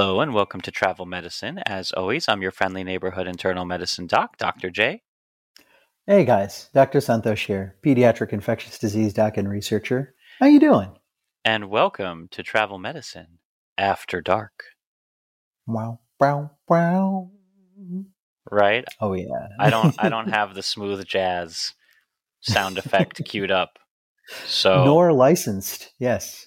Hello and welcome to Travel Medicine. As always, I'm your friendly neighborhood internal medicine doc, Dr. J. Hey guys, Dr. Santosh here, pediatric infectious disease doc and researcher. How you doing? And welcome to Travel Medicine After Dark. Wow, wow, wow. Right? Oh yeah. I don't I don't have the smooth jazz sound effect queued up. So Nor licensed. Yes.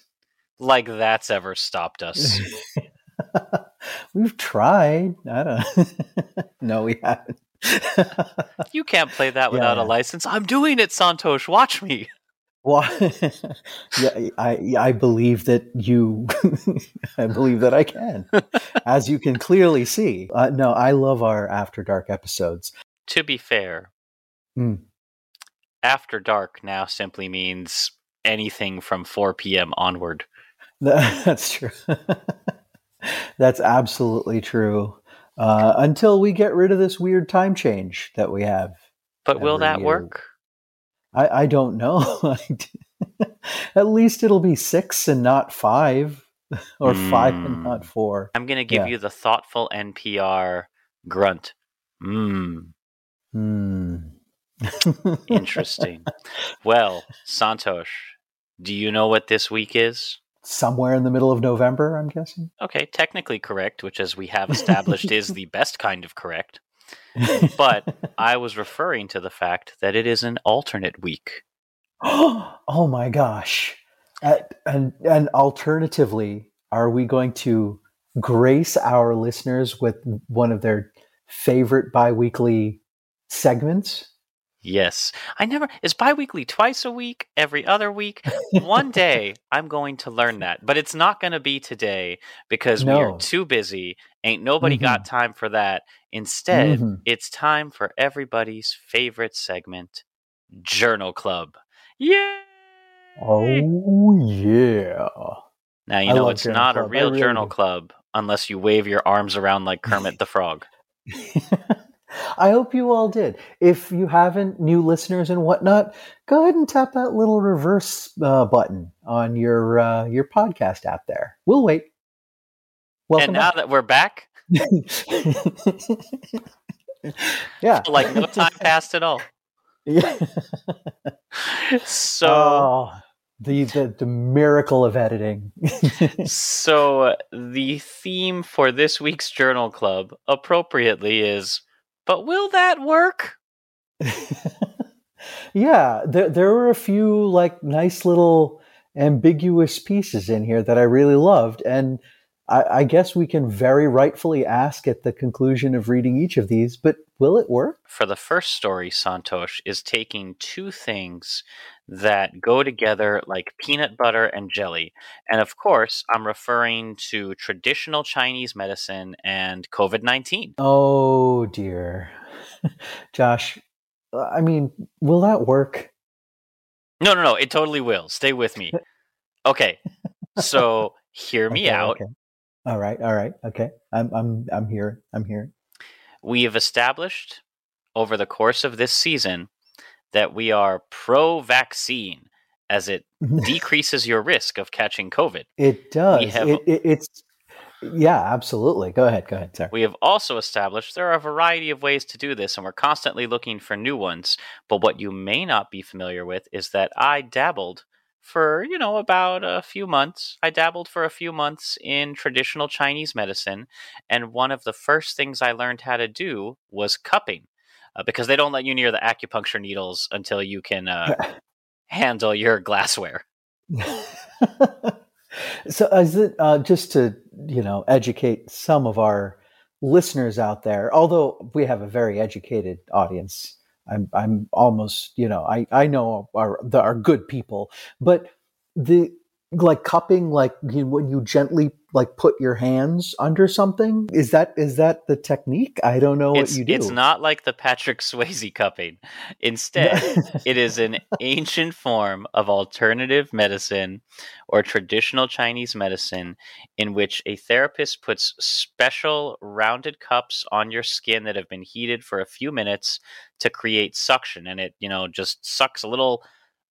like that's ever stopped us. We've tried. I don't. no, we haven't. You can't play that without Yeah. a license. I'm doing it, Santosh. Watch me. Why? yeah, I I believe that you. I believe that I can, as you can clearly see. Uh, no, I love our After Dark episodes. To be fair, Hmm. After Dark now simply means anything from 4 p.m. onward. That's true. That's absolutely true. Uh, until we get rid of this weird time change that we have. But will that year. work? I, I don't know. At least it'll be six and not five, or five and Hmm. not four. I'm going to give Yeah. you the thoughtful NPR grunt. Mmm. Hmm. Interesting. well, Santosh, do you know what this week is? Somewhere in the middle of November, I'm guessing. Okay, technically correct, which, as we have established, is the best kind of correct. But I was referring to the fact that it is an alternate week. oh my gosh! Uh, and and alternatively, are we going to grace our listeners with one of their favorite biweekly segments? Yes. I never is biweekly twice a week, every other week. One day I'm going to learn that, but it's not going to be today because we are too busy. Ain't nobody got time for that. Instead, Mhm. it's time for everybody's favorite segment, Journal Club. Yay! Oh yeah! Now you I know it's not a Club. I real really journal do. club unless you wave your arms around like Kermit the Frog. I hope you all did. If you haven't, new listeners and whatnot, go ahead and tap that little reverse uh, button on your uh, your podcast app. There, we'll wait. Welcome and now that we're back, back. yeah, like no time passed at all. Yeah. So oh, the, the the miracle of editing. So the theme for this week's journal club appropriately is but will that work? yeah, there there were a few like nice little ambiguous pieces in here that I really loved, and I, I guess we can very rightfully ask at the conclusion of reading each of these, but will it work? For the first story, Santosh is taking two things that go together like peanut butter and jelly. And of course, I'm referring to traditional Chinese medicine and COVID 19. Oh, dear. Josh, I mean, will that work? No, no, no. It totally will. Stay with me. Okay. So hear me Okay, out. okay. All right, all right, okay. I'm, I'm, I'm here. I'm here. We have established over the course of this season that we are pro vaccine as it decreases your risk of catching COVID. It does. have- It, it, it's yeah, absolutely. Go ahead. Go ahead. Sorry. We have also established there are a variety of ways to do this, and we're constantly looking for new ones. But what you may not be familiar with is that I dabbled for, you know, about a few months. I dabbled for a few months in traditional Chinese medicine, and one of the first things I learned how to do was cupping. Uh, because they don't let you near the acupuncture needles until you can uh, handle your glassware. so, is it uh, just to you know educate some of our listeners out there? Although we have a very educated audience, I'm I'm almost you know I I know our the, our good people, but the like cupping like you, when you gently like put your hands under something? Is that is that the technique? I don't know it's, what you do. it's not like the Patrick Swayze cupping. Instead, it is an ancient form of alternative medicine or traditional Chinese medicine in which a therapist puts special rounded cups on your skin that have been heated for a few minutes to create suction and it, you know, just sucks a little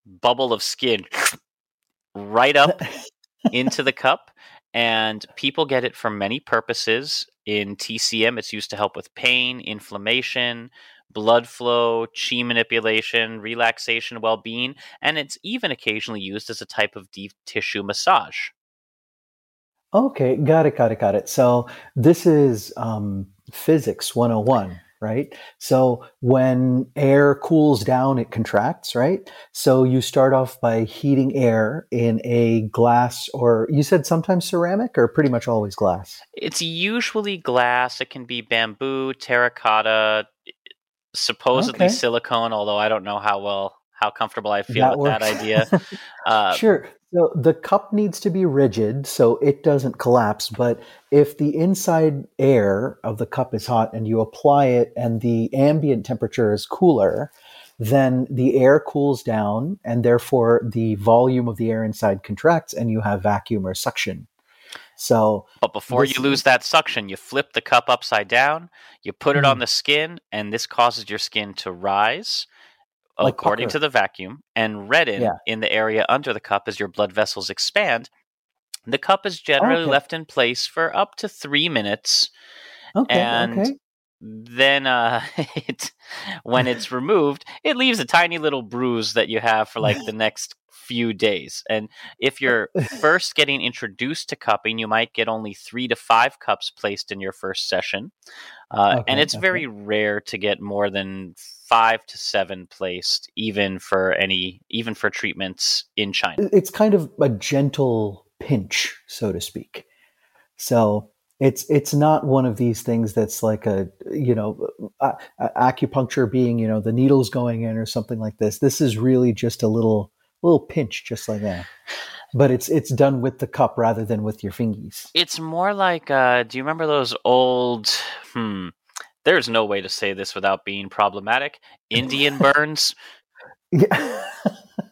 bubble of skin right up into the cup and people get it for many purposes in TCM it's used to help with pain, inflammation, blood flow, chi manipulation, relaxation, well-being, and it's even occasionally used as a type of deep tissue massage. Okay, got it, got it, got it. So this is um, physics 101, right? So when air cools down, it contracts, right? So you start off by heating air in a glass, or you said sometimes ceramic, or pretty much always glass. It's usually glass, it can be bamboo, terracotta, supposedly Okay. silicone, although I don't know how well how comfortable I feel That with that idea. Uh, sure. So the cup needs to be rigid so it doesn't collapse. But if the inside air of the cup is hot and you apply it and the ambient temperature is cooler, then the air cools down and therefore the volume of the air inside contracts and you have vacuum or suction. So But before This- you lose that suction, you flip the cup upside down, you put it on Mhm. the skin, and this causes your skin to rise Like according pucker. to the vacuum and redden Yeah. in the area under the cup as your blood vessels expand. The cup is generally Okay. left in place for up to three minutes, okay, and okay. then uh, it, when it's removed, it leaves a tiny little bruise that you have for like the next few days. And if you're first getting introduced to cupping, you might get only three to five cups placed in your first session. Uh, and it's okay. very rare to get more than five to seven placed, even for any, even for treatments in China. it's kind of a gentle pinch, so to speak. So it's it's not one of these things that's like a you know a, a- acupuncture being you know the needles going in or something like this. This is really just a little little pinch, just like that. But it's it's done with the cup rather than with your fingies. It's more like, uh, do you remember those old? Hmm. There's no way to say this without being problematic. Indian burns. Yeah.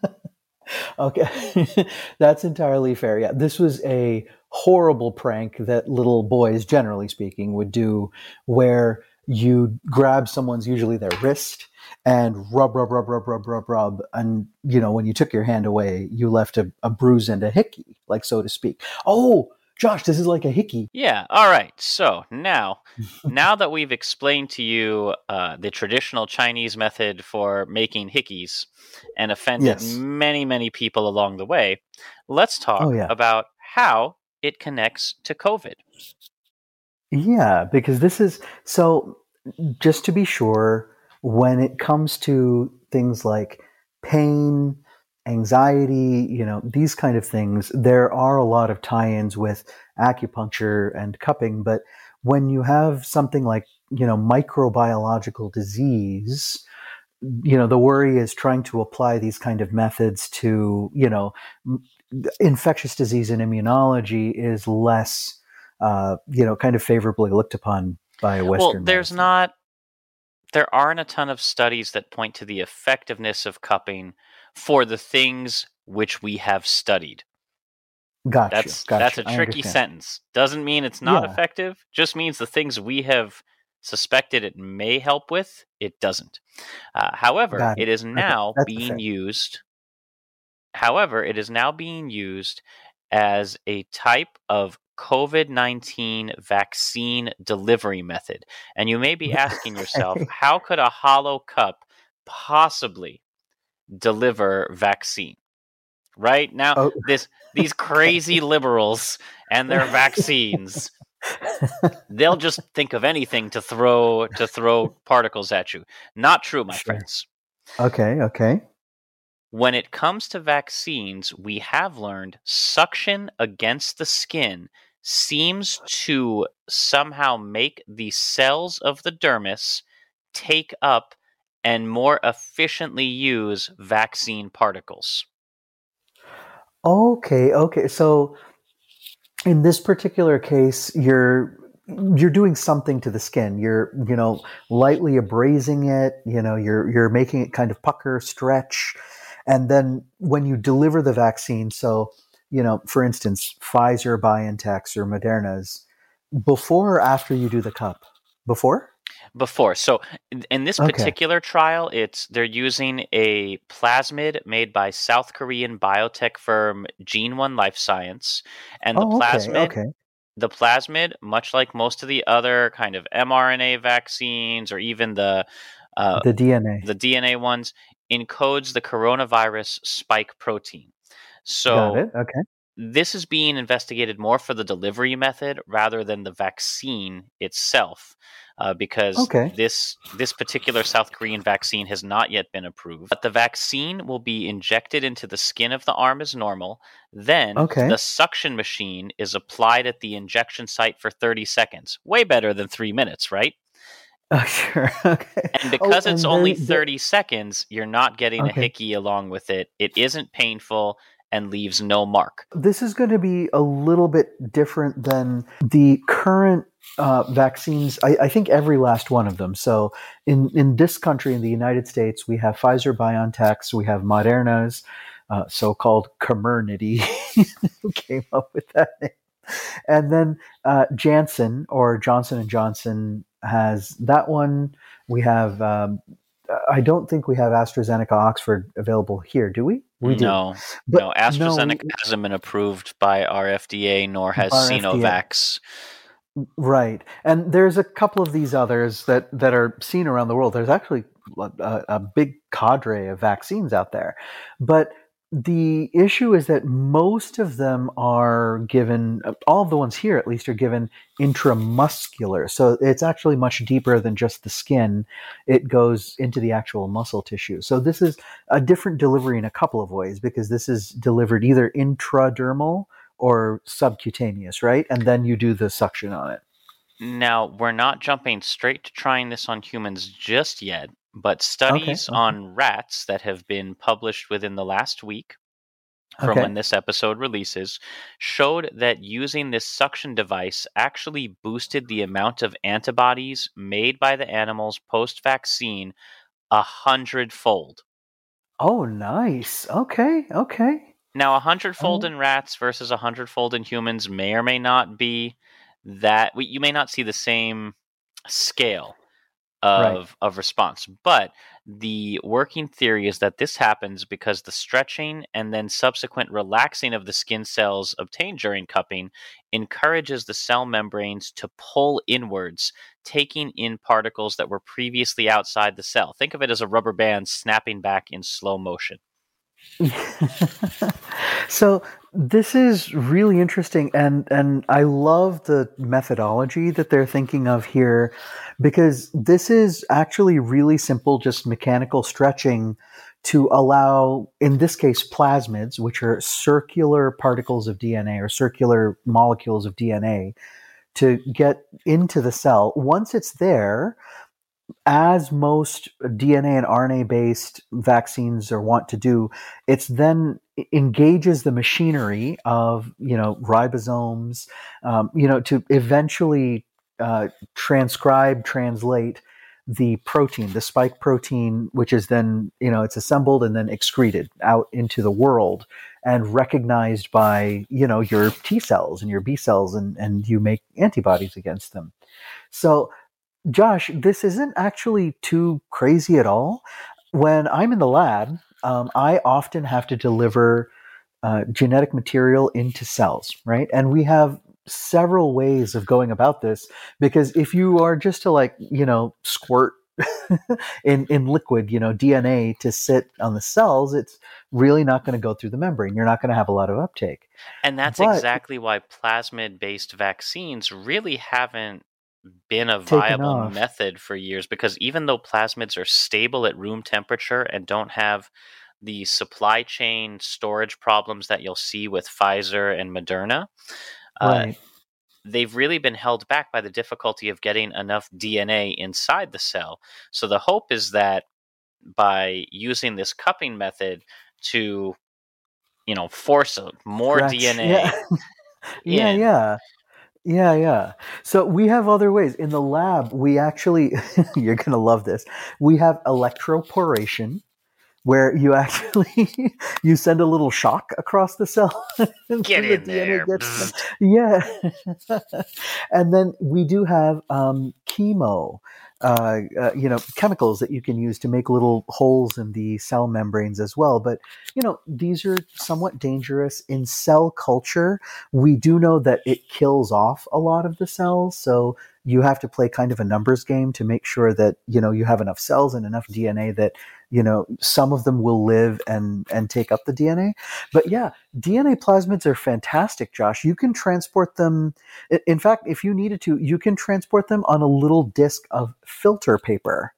okay. That's entirely fair. Yeah. This was a horrible prank that little boys, generally speaking, would do where you grab someone's, usually their wrist, and rub, rub, rub, rub, rub, rub, rub. And, you know, when you took your hand away, you left a, a bruise and a hickey, like so to speak. Oh, Josh, this is like a hickey. Yeah. All right. So now, now that we've explained to you uh, the traditional Chinese method for making hickeys and offended Yes. many, many people along the way, let's talk Oh, yeah. about how it connects to COVID. Yeah, because this is so just to be sure, when it comes to things like pain, anxiety, you know, these kind of things, there are a lot of tie-ins with acupuncture and cupping, but when you have something like, you know, microbiological disease, you know, the worry is trying to apply these kind of methods to, you know, infectious disease and immunology is less, uh, you know, kind of favorably looked upon by Western. Well, there's medicine. not. There aren't a ton of studies that point to the effectiveness of cupping for the things which we have studied. Gotcha. That's gotcha. that's a tricky sentence. Doesn't mean it's not Yeah. effective. Just means the things we have suspected it may help with, it doesn't. Uh, however, it. it is now that's being used. However, it is now being used as a type of COVID 19 vaccine delivery method. And you may be asking yourself, how could a hollow cup possibly deliver vaccine? Right now, Oh. this these crazy liberals and their vaccines they'll just think of anything to throw to throw particles at you not true my Sure. friends Okay, okay. when it comes to vaccines we have learned suction against the skin seems to somehow make the cells of the dermis take up and more efficiently use vaccine particles Okay, okay. So in this particular case, you're you're doing something to the skin. You're, you know, lightly abrasing it, you know, you're you're making it kind of pucker, stretch. And then when you deliver the vaccine, so, you know, for instance, Pfizer, BioNTech's or Moderna's, before or after you do the cup? Before? before. So in, this Okay. particular trial, it's they're using a plasmid made by South Korean biotech firm Gene One Life Science, and the oh, okay, plasmid, okay. the plasmid, much like most of the other kind of mRNA vaccines or even the uh, the DNA. the DNA ones, encodes the coronavirus spike protein. So Okay. this is being investigated more for the delivery method rather than the vaccine itself uh, because Okay. this this particular South Korean vaccine has not yet been approved. But the vaccine will be injected into the skin of the arm as normal. Then Okay. the suction machine is applied at the injection site for 30 seconds. Way better than three minutes, right? Oh, sure. Okay. And Oh, because it's only then the- 30 seconds, you're not getting a hickey along with it. It isn't painful and leaves no mark. this is going to be a little bit different than the current uh, vaccines. I, I think every last one of them. So in in this country, in the United States, we have Pfizer, BioNTech's, we have Moderna's, uh, so-called Comirnaty, who came up with that name, and then uh, Janssen or Johnson and Johnson has that one. We have. Um, I don't think we have AstraZeneca Oxford available here, do we? We do. no, But no, AstraZeneca no- hasn't been approved by our FDA, nor has By FDA. Right, and there's a couple of these others that that are seen around the world. There's actually a, a big cadre of vaccines out there, but the issue is that most of them are given. All of the ones here, at least, are given intramuscular. So it's actually much deeper than just the skin. It goes into the actual muscle tissue. So this is a different delivery in a couple of ways because this is delivered either intradermal or subcutaneous, right? And then you do the suction on it. Now, we're not jumping straight to trying this on humans just yet, but studies okay. on rats that have been published within the last week from Okay. when this episode releases showed that using this suction device actually boosted the amount of antibodies made by the animals post vaccine a hundredfold. Oh, nice. Okay, okay. Now, a hundredfold Oh. in rats versus a hundredfold in humans may or may not be that you may not see the same scale Right. of of response, but the working theory is that this happens because the stretching and then subsequent relaxing of the skin cells obtained during cupping encourages the cell membranes to pull inwards, taking in particles that were previously outside the cell. Think of it as a rubber band snapping back in slow motion. so this is really interesting and and I love the methodology that they're thinking of here because this is actually really simple just mechanical stretching to allow, in this case, plasmids, which are circular particles of DNA or circular molecules of DNA, to get into the cell. Once it's there, as most DNA and RNA based vaccines are want to do, it's then engages the machinery of you know ribosomes, um, you know, to eventually uh, transcribe, translate the protein, the spike protein, which is then you know it's assembled and then excreted out into the world and recognized by you know your T cells and your B cells, and and you make antibodies against them. So Josh, this isn't actually too crazy at all. When I'm in the lab, um, I often have to deliver uh, genetic material into cells, right? And we have several ways of going about this because if you are just to like, you know, squirt in in liquid, you know, DNA to sit on the cells, it's really not going to go through the membrane. You're not going to have a lot of uptake. And that's but, exactly why plasmid based vaccines really haven't been a viable off. method for years because even though plasmids are stable at room temperature and don't have the supply chain storage problems that you'll see with Pfizer and Moderna, uh, right. uh, they've really been held back by the difficulty of getting enough DNA inside the cell. So the hope is that by using this cupping method to, you know, force more. DNA. Yeah. yeah, yeah. Yeah, yeah. So we have other ways. In the lab, we actually, you're going to love this. We have electroporation where you actually you send a little shock across the cell get in the there. Gets, yeah. And then we do have um, chemo uh, uh, you know chemicals that you can use to make little holes in the cell membranes as well. But you know these are somewhat dangerous. In cell culture we do know that it kills off a lot of the cells. So you have to play kind of a numbers game to make sure that you know you have enough cells and enough dna that you know some of them will live and and take up the dna but yeah dna plasmids are fantastic josh. You can transport them in fact if you needed to you can transport them on a little disc of filter paper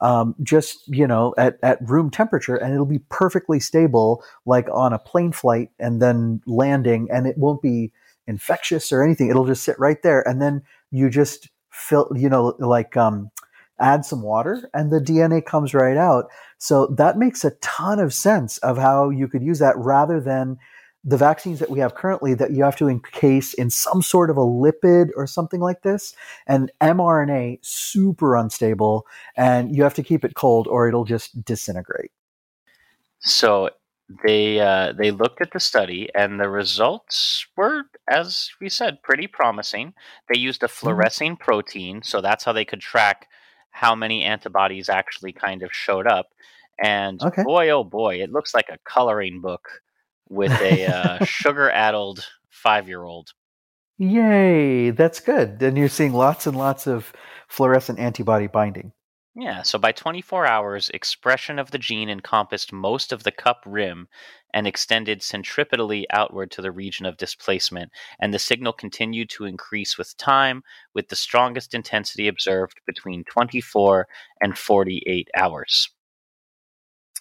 um, just you know at, at room temperature and it'll be perfectly stable like on a plane flight and then landing and it won't be infectious or anything. It'll just sit right there. And then you just fill you know like um, add some water and the DNA comes right out. So that makes a ton of sense of how you could use that rather than the vaccines that we have currently that you have to encase in some sort of a lipid or something like this and mRNA super unstable and you have to keep it cold or it'll just disintegrate. So they uh, they looked at the study and the results were as we said pretty promising. They used a mm-hmm. fluorescing mm-hmm. protein so that's how they could track how many antibodies actually kind of showed up. And okay. boy, oh boy, it looks like a coloring book with a uh, sugar addled five year old. Yay, that's good. And you're seeing lots and lots of fluorescent antibody binding. Yeah, so by 24 hours, expression of the gene encompassed most of the cup rim and extended centripetally outward to the region of displacement, and the signal continued to increase with time, with the strongest intensity observed between 24 and 48 hours.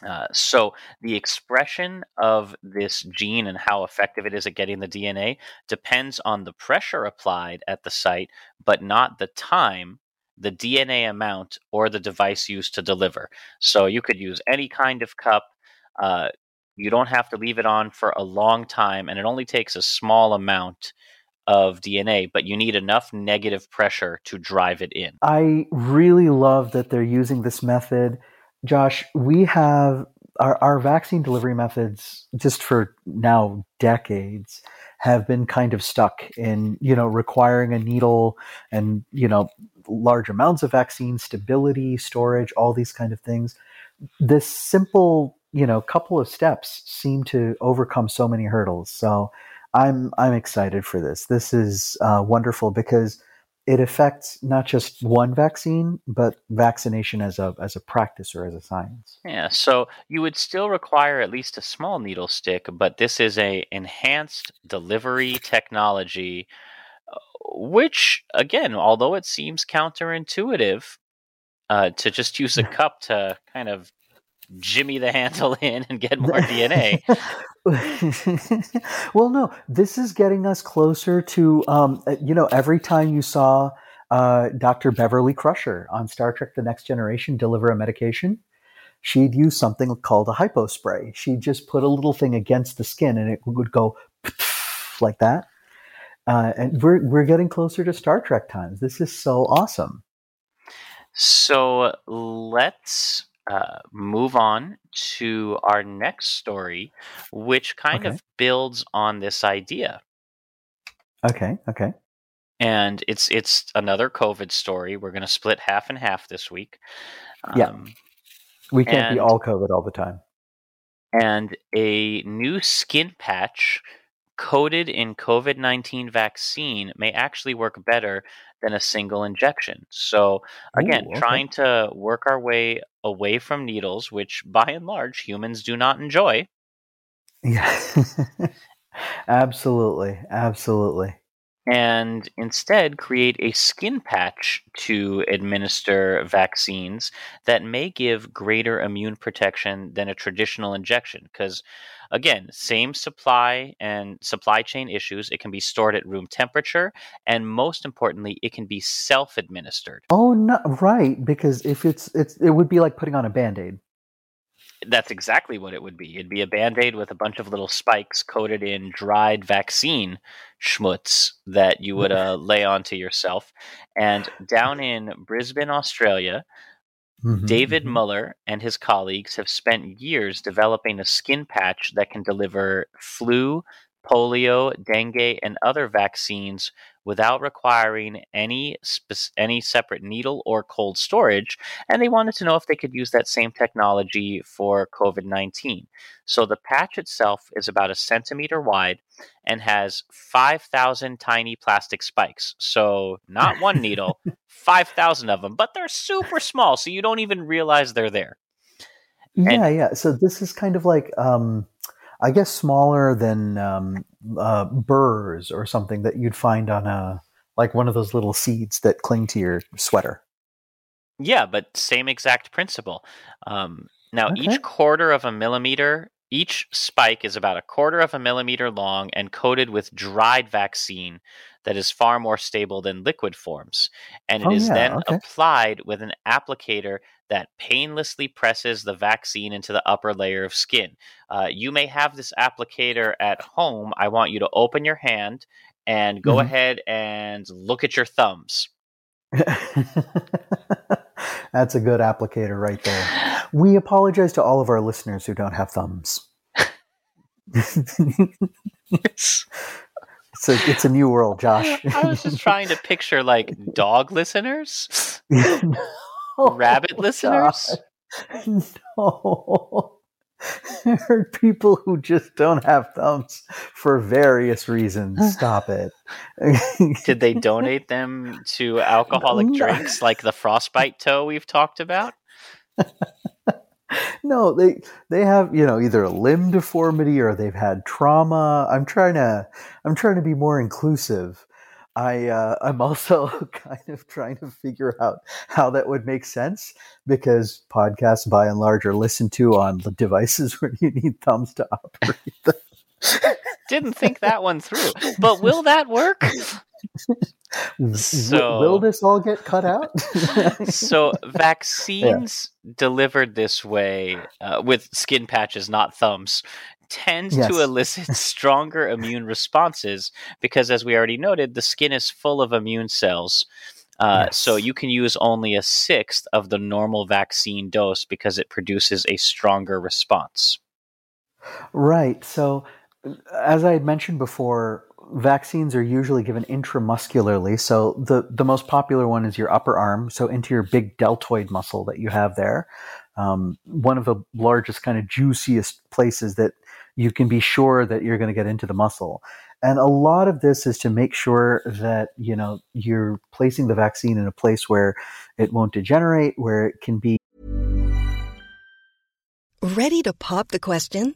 Uh, so the expression of this gene and how effective it is at getting the DNA depends on the pressure applied at the site, but not the time the DNA amount, or the device used to deliver. So you could use any kind of cup. Uh, you don't have to leave it on for a long time, and it only takes a small amount of DNA, but you need enough negative pressure to drive it in. I really love that they're using this method. Josh, we have our, our vaccine delivery methods just for now decades have been kind of stuck in you know requiring a needle and you know large amounts of vaccine, stability, storage, all these kind of things. This simple, you know, couple of steps seem to overcome so many hurdles. So I'm I'm excited for this. This is uh, wonderful because it affects not just one vaccine, but vaccination as a as a practice or as a science. Yeah, so you would still require at least a small needle stick, but this is a enhanced delivery technology which again, although it seems counterintuitive uh, to just use a cup to kind of jimmy the handle in and get more DNA. well, no, this is getting us closer to, um, uh, you know, every time you saw uh, Dr. Beverly Crusher on Star Trek The Next Generation deliver a medication, she'd use something called a hypo spray. She'd just put a little thing against the skin and it would go like that. Uh, and we're, we're getting closer to Star Trek times. This is so awesome. So let's uh, move on to our next story, which kind Okay. of builds on this idea. Okay, okay. And it's it's another COVID story. We're going to split half and half this week. Yeah. Um, We can't be all COVID all the time. and a new skin patch coated in COVID 19 vaccine may actually work better than a single injection. So, again, Ooh, okay. trying to work our way away from needles, which by and large humans do not enjoy. Yeah. absolutely, absolutely. And instead create a skin patch to administer vaccines that may give greater immune protection than a traditional injection. Because, again, same supply and supply chain issues, it can be stored at room temperature, and most importantly, it can be self administered. Oh, no, right. Because if it's it's it would be like putting on a band aid. That's exactly what it would be. It'd be a band aid with a bunch of little spikes coated in dried vaccine schmutz that you would uh, lay onto yourself. And down in Brisbane, Australia, Mm-hmm, David Muller and his colleagues have spent years developing a skin patch that can deliver flu, polio, dengue, and other vaccines without requiring any spec- any separate needle or cold storage. And they wanted to know if they could use that same technology for COVID 19. So the patch itself is about a centimeter wide and has 5,000 tiny plastic spikes. So not one needle, 5,000 of them, but they're super small, so you don't even realize they're there. Yeah, yeah. So this is kind of like, um, I guess, smaller than um, uh, burrs or something that you'd find on a like one of those little seeds that cling to your sweater. Yeah, but same exact principle. Um, now, Okay. each quarter of a millimeter, each spike is about a quarter of a millimeter long and coated with dried vaccine that is far more stable than liquid forms. And it Oh, is yeah, then okay. applied with an applicator that painlessly presses the vaccine into the upper layer of skin. Uh, you may have this applicator at home. I want you to open your hand and go Mhm. ahead and look at your thumbs. That's a good applicator right there. We apologize to all of our listeners who don't have thumbs. it's a it's a new world, Josh. I was just trying to picture like dog listeners, Oh, rabbit listeners. God. No. There are people who just don't have thumbs for various reasons. Stop it. Did they donate them to alcoholic drinks like the frostbite toe we've talked about? no, they they have you know either a limb deformity or they've had trauma. I'm trying to I'm trying to be more inclusive. I uh, I'm also kind of trying to figure out how that would make sense because podcasts by and large are listened to on the devices where you need thumbs to operate them. Didn't think that one through. But will that work? So- will this all get cut out? so vaccines delivered this way uh, with skin patches not thumbs tend Yes. to elicit stronger immune responses because as we already noted the skin is full of immune cells uh, Yes. so you can use only a sixth of the normal vaccine dose because it produces a stronger response Right. So, as I had mentioned before, vaccines are usually given intramuscularly. So, the, the most popular one is your upper arm, so into your big deltoid muscle that you have there. Um, one of the largest, kind of juiciest places that you can be sure that you're going to get into the muscle. And a lot of this is to make sure that you know you're placing the vaccine in a place where it won't degenerate, where it can be Ready to pop the question?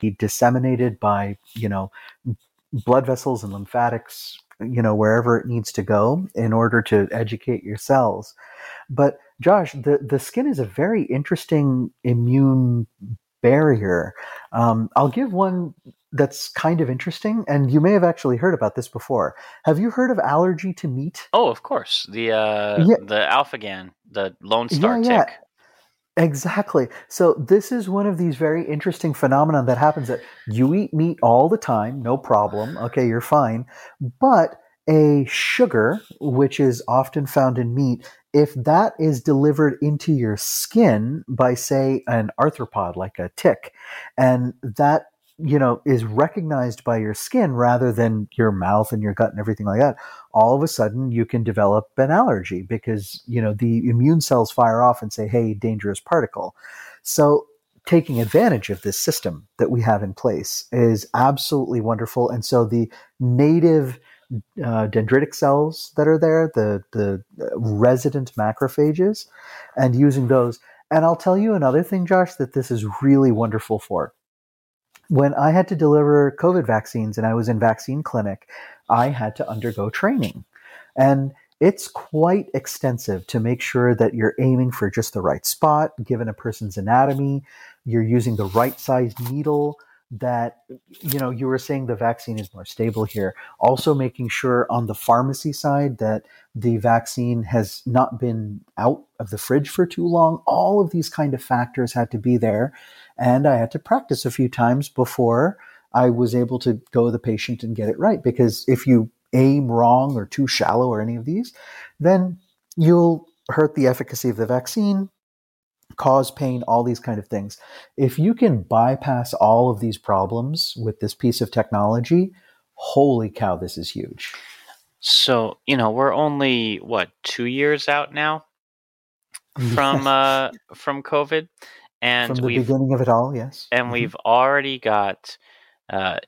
be disseminated by you know blood vessels and lymphatics you know wherever it needs to go in order to educate your cells but josh the, the skin is a very interesting immune barrier um, i'll give one that's kind of interesting and you may have actually heard about this before have you heard of allergy to meat Oh, of course. The uh, Yeah. the alpha-gan, the Lone Star Yeah, yeah. tick. Exactly. So this is one of these very interesting phenomena that happens that you eat meat all the time, no problem. Okay, you're fine. But a sugar, which is often found in meat, if that is delivered into your skin by, say, an arthropod like a tick, and that you know is recognized by your skin rather than your mouth and your gut and everything like that all of a sudden you can develop an allergy because you know the immune cells fire off and say hey dangerous particle. So taking advantage of this system that we have in place is absolutely wonderful. And so the native uh, dendritic cells that are there the the uh, resident macrophages and using those. And i'll tell you another thing josh that this is really wonderful for when i had to deliver covid vaccines and i was in vaccine clinic I had to undergo training. And it's quite extensive to make sure that you're aiming for just the right spot, given a person's anatomy, you're using the right size needle, that, you know, you were saying the vaccine is more stable here. Also making sure on the pharmacy side that the vaccine has not been out of the fridge for too long. All of these kind of factors had to be there. And I had to practice a few times before I was able to go the patient and get it right. Because if you aim wrong or too shallow or any of these, then you'll hurt the efficacy of the vaccine, cause pain, all these kind of things. If you can bypass all of these problems with this piece of technology, holy cow, this is huge. So, you know, we're only what, 2 years out now from uh from COVID and From the beginning of it all, yes. and Mhm. we've already got uh,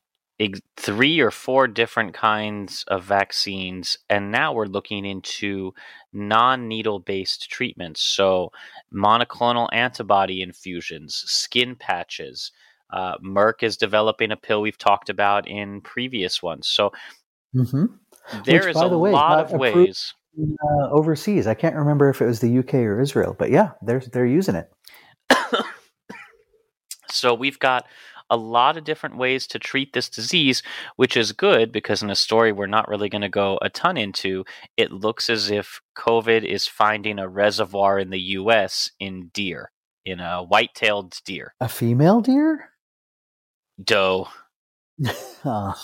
ex- three or four different kinds of vaccines, and now we're looking into non-needle based treatments. So monoclonal antibody infusions, skin patches. Uh, Merck is developing a pill we've talked about in previous ones. So Mhm. there Which, is by a the way, lot of approved ways. uh, overseas. I can't remember if it was the UK or Israel, but yeah, they're they're using it. So we've got a lot of different ways to treat this disease, which is good because in a story we're not really going to go a ton into, it looks as if COVID is finding a reservoir in the US in deer, in a white-tailed deer. A female deer? Doe. oh.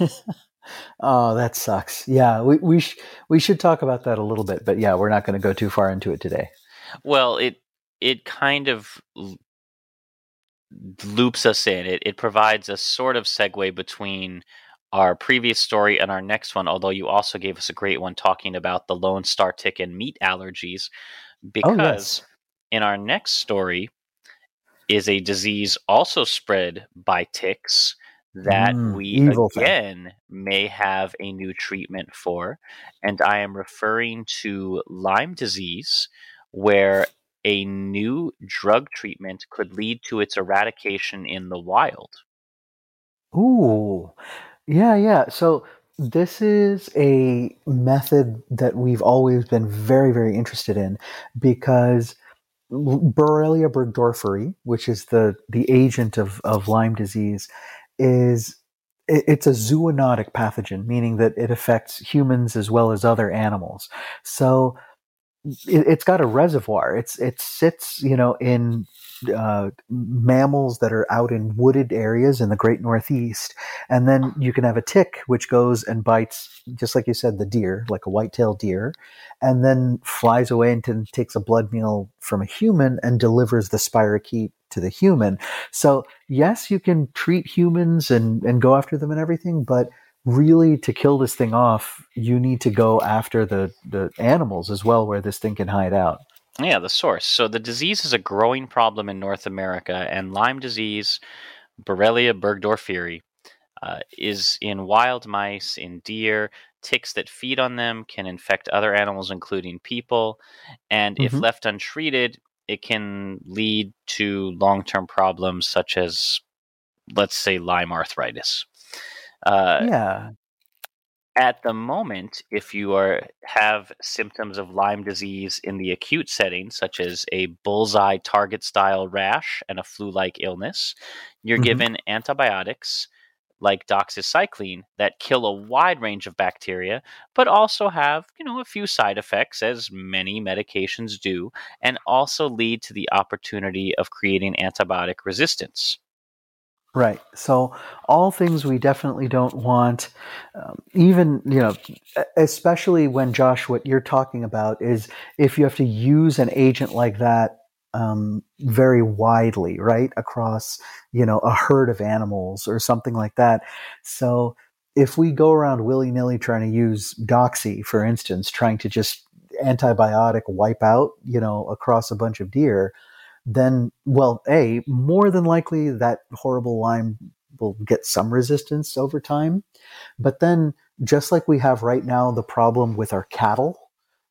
oh, that sucks. Yeah, we we sh- we should talk about that a little bit, but yeah, we're not going to go too far into it today. Well, it it kind of loops us in. It it provides a sort of segue between our previous story and our next one, although you also gave us a great one talking about the Lone Star tick and meat allergies because Oh, yes. in our next story is a disease also spread by ticks that Mm, we evil thing. again may have a new treatment for. And I am referring to Lyme disease, where a new drug treatment could mm-hmm. lead to its eradication in the wild. Ooh, yeah, yeah. So this is a method that we've always been very, very interested in because Borrelia burgdorferi, which is the the agent of of Lyme disease, is it's a zoonotic pathogen, meaning that it affects humans as well as other animals. So it, has got a reservoir. It's it sits, you know, in uh, mammals that are out in wooded areas in the Great Northeast, and then you can have a tick which goes and bites, just like you said, the deer, like a white-tailed deer, and then flies away and takes a blood meal from a human and delivers the spirochete to the human. So yes, you can treat humans and and go after them and everything, but really to kill this thing off, you need to go after the, the animals as well where this thing can hide out. Yeah, the source. So the disease is a growing problem in North America, and Lyme disease, Borrelia burgdorferi, uh, is in wild mice, in deer. Ticks that feed on them can infect other animals, including people. And mm-hmm. if left untreated, it can lead to long term problems such as, let's say, Lyme arthritis. Uh, yeah. At the moment, if you are have symptoms of Lyme disease in the acute setting, such as a bullseye target style rash and a flu like illness, you're mm-hmm. given antibiotics like doxycycline that kill a wide range of bacteria, but also have, you know, a few side effects, as many medications do, and also lead to the opportunity of creating antibiotic resistance. Right. So all things we definitely don't want, um, even you know, especially when Josh, what you're talking about is if you have to use an agent like that um, very widely, right, across you know a herd of animals or something like that. So if we go around willy nilly trying to use doxy, for instance, trying to just antibiotic wipe out, you know, across a bunch of deer, then, well, A, more than likely that horrible Lyme will get some resistance over time. But then, just like we have right now the problem with our cattle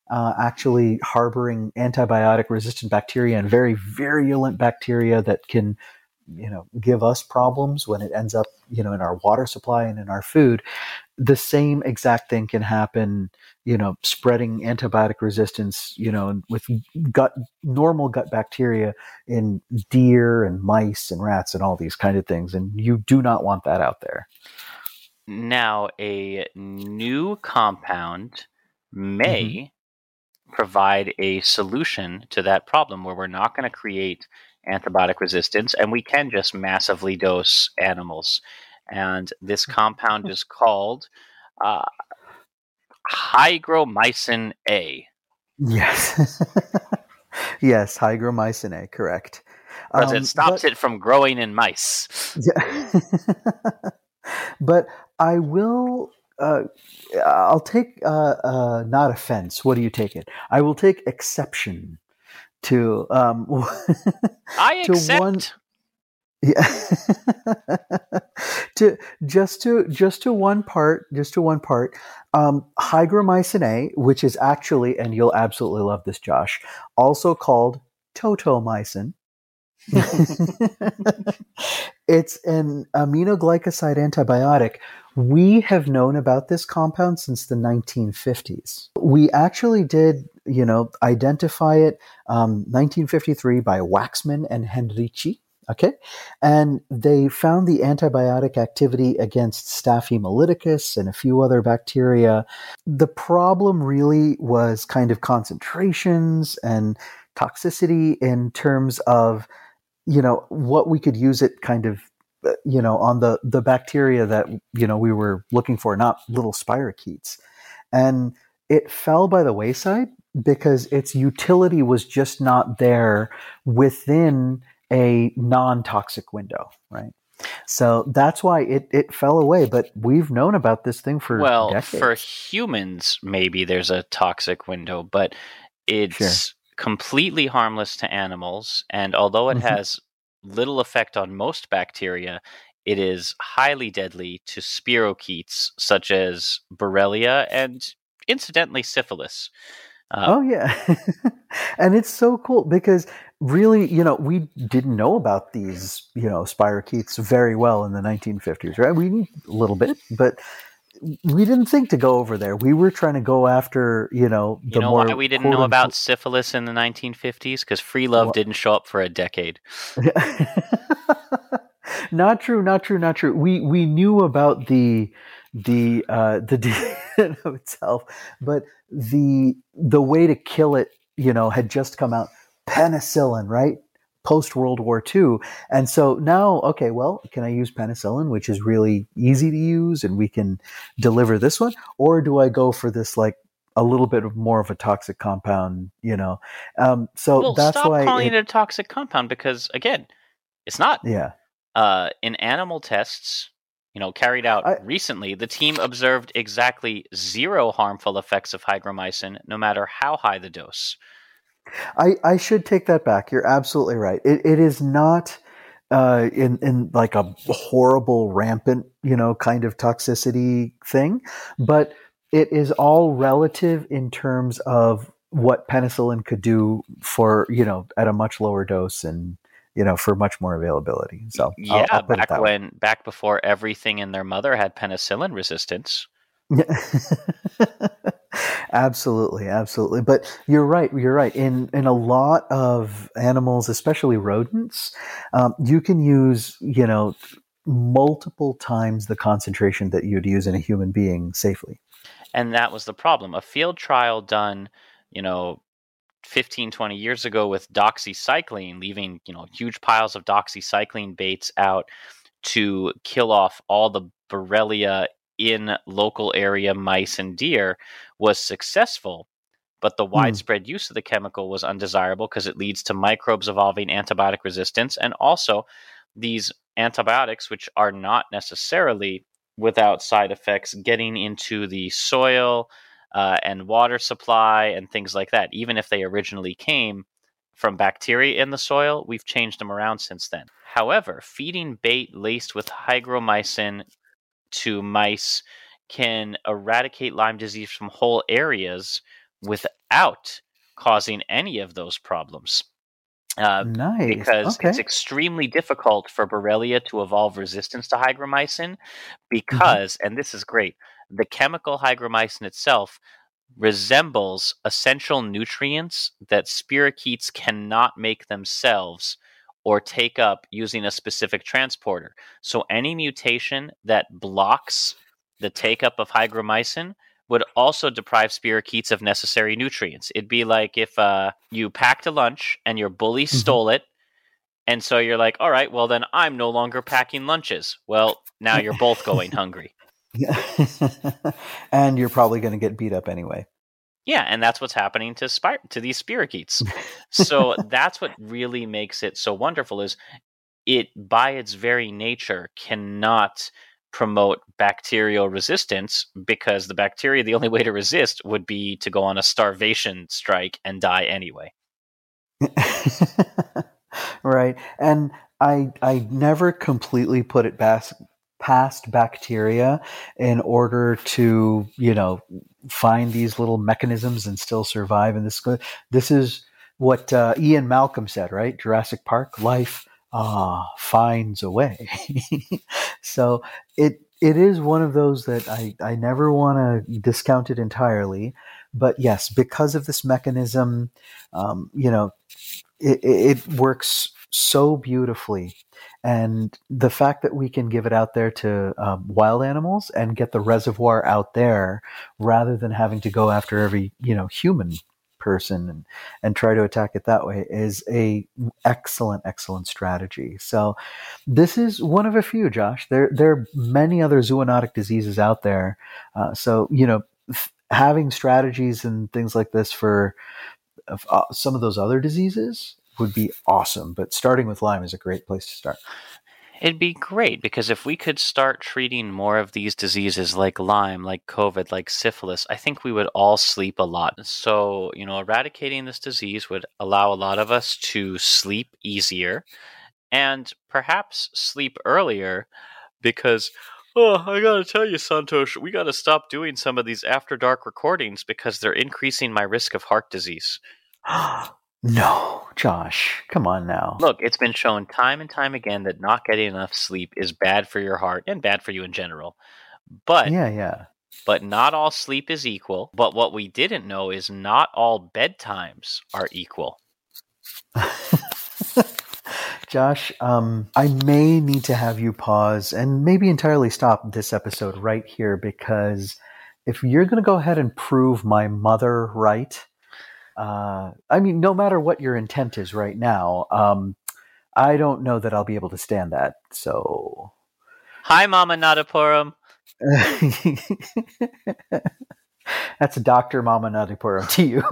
uh, actually harboring antibiotic resistant bacteria and very virulent bacteria that can you know give us problems when it ends up you know in our water supply and in our food the same exact thing can happen you know spreading antibiotic resistance you know with gut normal gut bacteria in deer and mice and rats and all these kind of things and you do not want that out there now a new compound may mm-hmm. provide a solution to that problem where we're not going to create antibiotic resistance, and we can just massively dose animals. And this compound is called uh, hygromycin A. Yes. yes, hygromycin A, correct. Because um, it stops but, it from growing in mice. Yeah. but I will uh, I'll take uh, uh, not offense. What do you take it? I will take exception to um I to accept. One, yeah. to just to just to one part, just to one part. Um, hygromycin A, which is actually, and you'll absolutely love this, Josh, also called totomycin. it's an aminoglycoside antibiotic. We have known about this compound since the 1950s. We actually did you know, identify it. Um, 1953 by Waksman and Henrici. Okay. And they found the antibiotic activity against Staph hemolyticus and a few other bacteria. The problem really was kind of concentrations and toxicity in terms of, you know, what we could use it kind of uh, you know on the the bacteria that you know we were looking for not little spirochetes and it fell by the wayside because its utility was just not there within a non-toxic window, right? So that's why it, it fell away. But we've known about this thing for well, decades. for humans, maybe there's a toxic window, but it's sure. completely harmless to animals. And although it mm-hmm. has little effect on most bacteria, it is highly deadly to spirochetes such as Borrelia and incidentally syphilis. Uh, oh yeah, and it's so cool because really, you know, we didn't know about these, you know, spirochetes very well in the 1950s, right? We a little bit, but we didn't think to go over there. We were trying to go after, you know, You the know more why we didn't know about syphilis in the 1950s? Because free love What? didn't show up for a decade. not true, not true, not true. We we knew about the the uh, the of itself, but the the way to kill it, you know, had just come out. Penicillin, right? Post World War II, and so now, okay, well, can I use penicillin, which is really easy to use, and we can deliver this one, or do I go for this like a little bit of more of a toxic compound, you know? Um, so well, that's stop why, calling it- it, a toxic compound because, again, it's not. yeah. Uh, in animal tests, you know, carried out I- recently, the team observed exactly zero harmful effects of hygromycin, no matter how high the dose. I, I should take that back. You're absolutely right. It, it is not uh, in in like a horrible, rampant, you know, kind of toxicity thing, but it is all relative in terms of what penicillin could do for you know at a much lower dose and you know for much more availability. So I'll- yeah, I'll it back that way. when back before everything in their mother had penicillin resistance. absolutely, absolutely. But you're right. You're right. In in a lot of animals, especially rodents, um, you can use you know multiple times the concentration that you'd use in a human being safely. And that was the problem. A field trial done, you know, 15, 20 years ago with doxycycline, leaving, you know, huge piles of doxycycline baits out to kill off all the Borrelia in local area mice and deer was successful. But the widespread use of the chemical was undesirable because it leads to microbes evolving antibiotic resistance and also these antibiotics, which are not necessarily without side effects, getting into the soil uh, and water supply and things like that. Even if they originally came from bacteria in the soil, we've changed them around since then. However, feeding bait laced with hygromycin to mice can eradicate Lyme disease from whole areas without causing any of those problems. Uh, nice. because okay. it's extremely difficult for Borrelia to evolve resistance to hygromycin because, and this is great, the chemical hygromycin itself resembles essential nutrients that spirochetes cannot make themselves or take up using a specific transporter. So any mutation that blocks the take up of hygromycin would also deprive spirochetes of necessary nutrients. It'd be like if uh, you packed a lunch and your bully stole it, and so you're like, all right, well, then I'm no longer packing lunches. Well, now you're both going hungry. and you're probably going to get beat up anyway. Yeah, and that's what's happening to spir- to these spirochetes. so that's what really makes it so wonderful is it by its very nature cannot promote bacterial resistance because the bacteria the only way to resist would be to go on a starvation strike and die anyway. right. And I I never completely put it past past bacteria in order to, you know, find these little mechanisms and still survive and this this is what uh, Ian Malcolm said, right? Jurassic Park life ah finds a way. so it it is one of those that I, I never want to discount it entirely. But yes, because of this mechanism, um, you know, it, it works so beautifully. And the fact that we can give it out there to um, wild animals and get the reservoir out there rather than having to go after every, you know, human person and, and try to attack it that way is a excellent, excellent strategy. So this is one of a few, Josh. There, there are many other zoonotic diseases out there. Uh, so, you know, f- having strategies and things like this for uh, some of those other diseases would be awesome. But starting with Lyme is a great place to start. It'd be great because if we could start treating more of these diseases like Lyme, like COVID, like syphilis, I think we would all sleep a lot. So, you know, eradicating this disease would allow a lot of us to sleep easier and perhaps sleep earlier because Oh, I gotta tell you, Santosh, we gotta stop doing some of these after dark recordings because they're increasing my risk of heart disease. no, Josh, come on now. Look, it's been shown time and time again that not getting enough sleep is bad for your heart and bad for you in general. But Yeah, yeah. but not all sleep is equal. But what we didn't know is not all bedtimes are equal. Josh, um, I may need to have you pause and maybe entirely stop this episode right here because if you're going to go ahead and prove my mother right, uh, I mean, no matter what your intent is right now, um, I don't know that I'll be able to stand that. So. Hi, Mama Nadipuram. That's a Dr. Mama Nadipuram to you.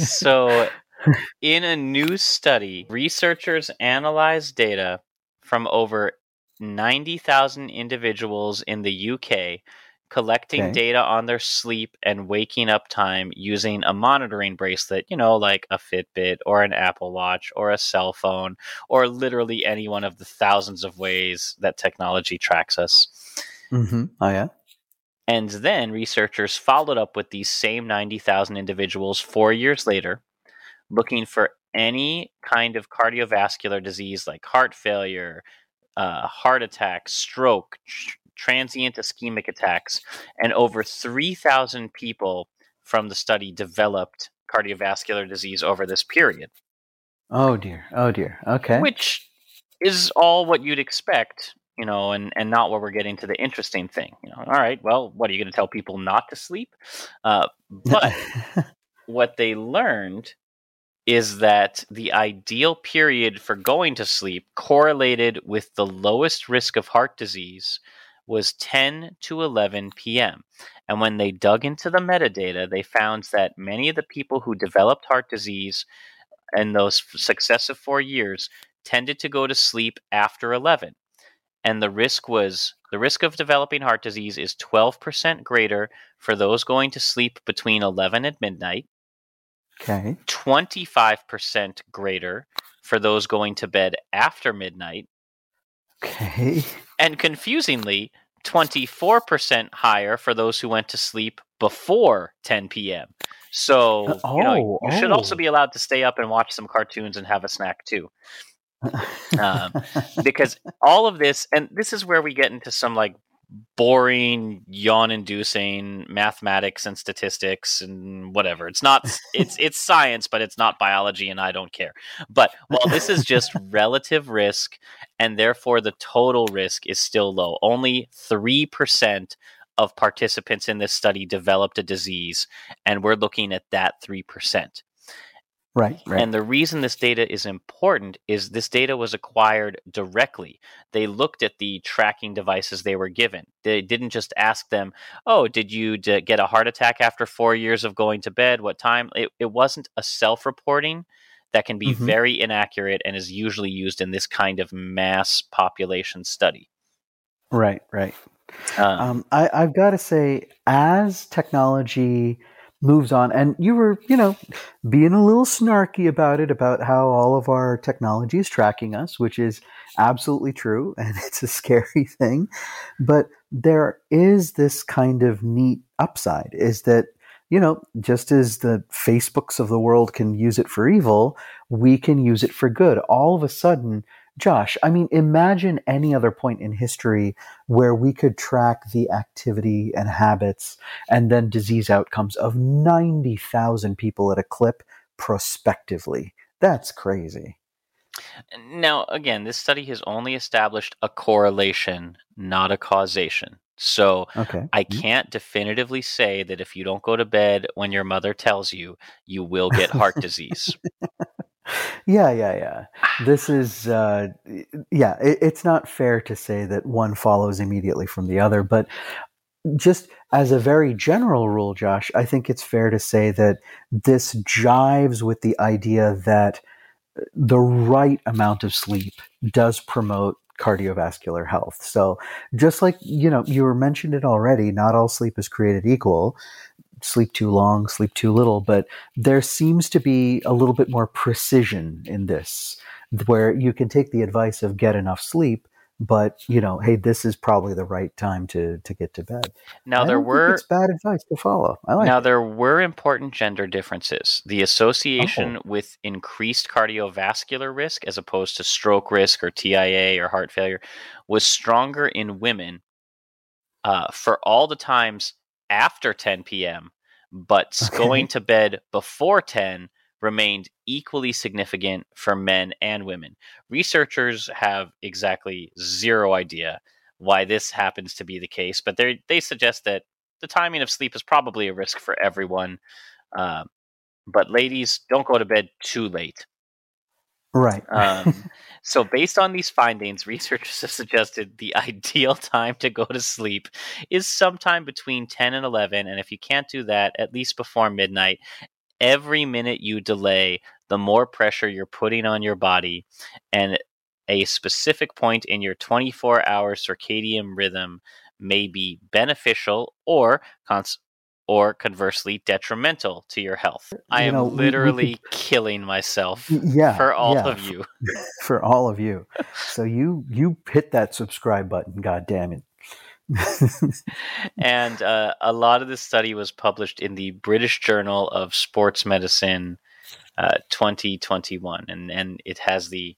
so, in a new study, researchers analyzed data from over 90,000 individuals in the UK, collecting Okay. data on their sleep and waking up time using a monitoring bracelet, you know, like a Fitbit or an Apple Watch or a cell phone, or literally any one of the thousands of ways that technology tracks us. Mm-hmm. Oh, yeah? And then researchers followed up with these same 90,000 individuals four years later, looking for any kind of cardiovascular disease like heart failure, uh, heart attack, stroke, tr- transient ischemic attacks. And over 3,000 people from the study developed cardiovascular disease over this period, Oh, dear. Oh, dear. Okay. which is all what you'd expect. You know, and, and not where we're getting to the interesting thing. You know, all right, well, what are you going to tell people not to sleep? Uh, but what they learned is that the ideal period for going to sleep correlated with the lowest risk of heart disease was 10 to 11 p.m. And when they dug into the metadata, they found that many of the people who developed heart disease in those successive four years tended to go to sleep after 11. And the risk was the risk of developing heart disease is 12% greater for those going to sleep between 11 and midnight, okay. 25% greater for those going to bed after midnight, Okay. and confusingly, 24% higher for those who went to sleep before 10 p.m. So, you know, Oh, should also oh. be allowed to stay up and watch some cartoons and have a snack too. Um, because all of this, and this is where we get into some like boring, yawn-inducing mathematics and statistics and whatever. It's not. It's it's science, but it's not biology, and I don't care. But while this is just relative risk, and therefore the total risk is still low. Only three percent of participants in this study developed a disease, and we're looking at that three percent. right, right. And the reason this data is important is this data was acquired directly. They looked at the tracking devices they were given. They didn't just ask them, "Oh, did you d- get a heart attack after 4 years of going to bed? What time?" It, it wasn't a self-reporting that can be Mhm. very inaccurate and is usually used in this kind of mass population study. right, right. Um, Um, I, I've got to say, as technology moves on, and you were, you know, being a little snarky about it, about how all of our technology is tracking us, which is absolutely true, and it's a scary thing. But there is this kind of neat upside is that, you know, just as the Facebooks of the world can use it for evil, we can use it for good. All of a sudden, Josh, I mean, imagine any other point in history where we could track the activity and habits and then disease outcomes of 90,000 people at a clip prospectively. That's crazy. Now, again, this study has only established a correlation, not a causation. So Okay. I can't definitively say that if you don't go to bed when your mother tells you, you will get heart disease. Yeah, yeah, yeah. This is, uh, yeah, it, it's not fair to say that one follows immediately from the other, but just as a very general rule, Josh, I think it's fair to say that this jives with the idea that the right amount of sleep does promote cardiovascular health. So just like, you know, you were mentioned it already, not all sleep is created equal. Sleep too long, sleep too little, but there seems to be a little bit more precision in this, where you can take the advice of get enough sleep, but you know, hey, this is probably the right time to to get to bed. Now I there were it's bad advice to follow. I like now it. there were important gender differences. The association Oh. with increased cardiovascular risk as opposed to stroke risk or TIA or heart failure was stronger in women uh, for all the times after 10 p.m., but going to bed before 10 remained equally significant for men and women. Researchers have exactly zero idea why this happens to be the case, but they they suggest that the timing of sleep is probably a risk for everyone. Uh, but ladies, don't go to bed too late. Right. Um, so, based on these findings, researchers have suggested the ideal time to go to sleep is sometime between 10 and 11. And if you can't do that, at least before midnight. Every minute you delay, the more pressure you're putting on your body. And a specific point in your 24 hour circadian rhythm may be beneficial or cons- or conversely detrimental to your health. I You am know, we- we literally could- killing myself yeah, for all yeah, of you. for all of you. So you you hit that subscribe button. God damn it. and uh, a lot of this study was published in the British Journal of Sports Medicine uh, 2021, and and it has the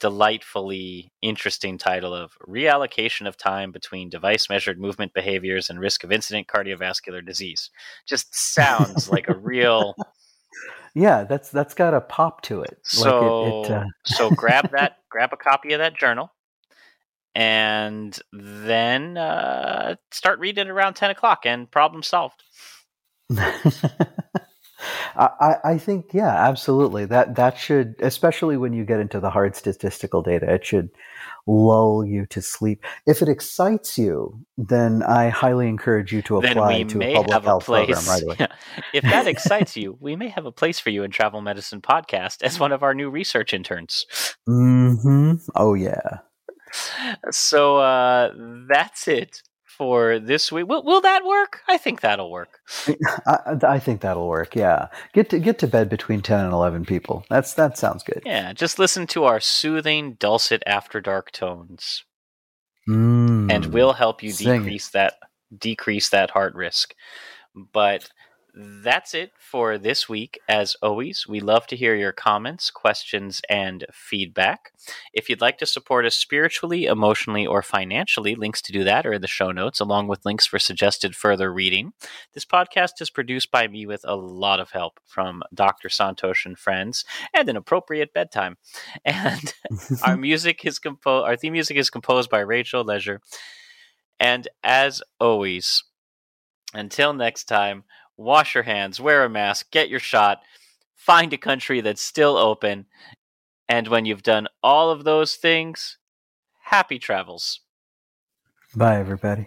delightfully interesting title of reallocation of time between device measured movement behaviors and risk of incident cardiovascular disease. Just sounds like a real yeah, that's that's got a pop to it. so like it, it uh, so grab that grab a copy of that journal and then uh, start reading around 10 o'clock and problem solved I, I- think yeah, absolutely. That that should, especially when you get into the hard statistical data, it should lull you to sleep. If it excites you, then I highly encourage you to apply to a public a health place program right away. if that excites you we may have a place for you in travel medicine podcast as one of our new research interns hmm Oh yeah. So uh, that's it for this week will, will that work i think that'll work I, I think that'll work. Yeah, get to get to bed between ten and eleven people. That's that sounds good. yeah just listen to our soothing dulcet after dark tones Mm. and we'll help you Sing decrease that decrease that heart risk. But that's it for this week. As always, we love to hear your comments, questions, and feedback. If you'd like to support us spiritually, emotionally, or financially, links to do that are in the show notes, along with links for suggested further reading. This podcast is produced by me with a lot of help from Dr. Santosh and friends and an appropriate bedtime. And our music is composed. Our theme music is composed by Rachel Leisure. And as always, until next time, wash your hands, wear a mask, get your shot, find a country that's still open, and when you've done all of those things, happy travels. Bye, everybody.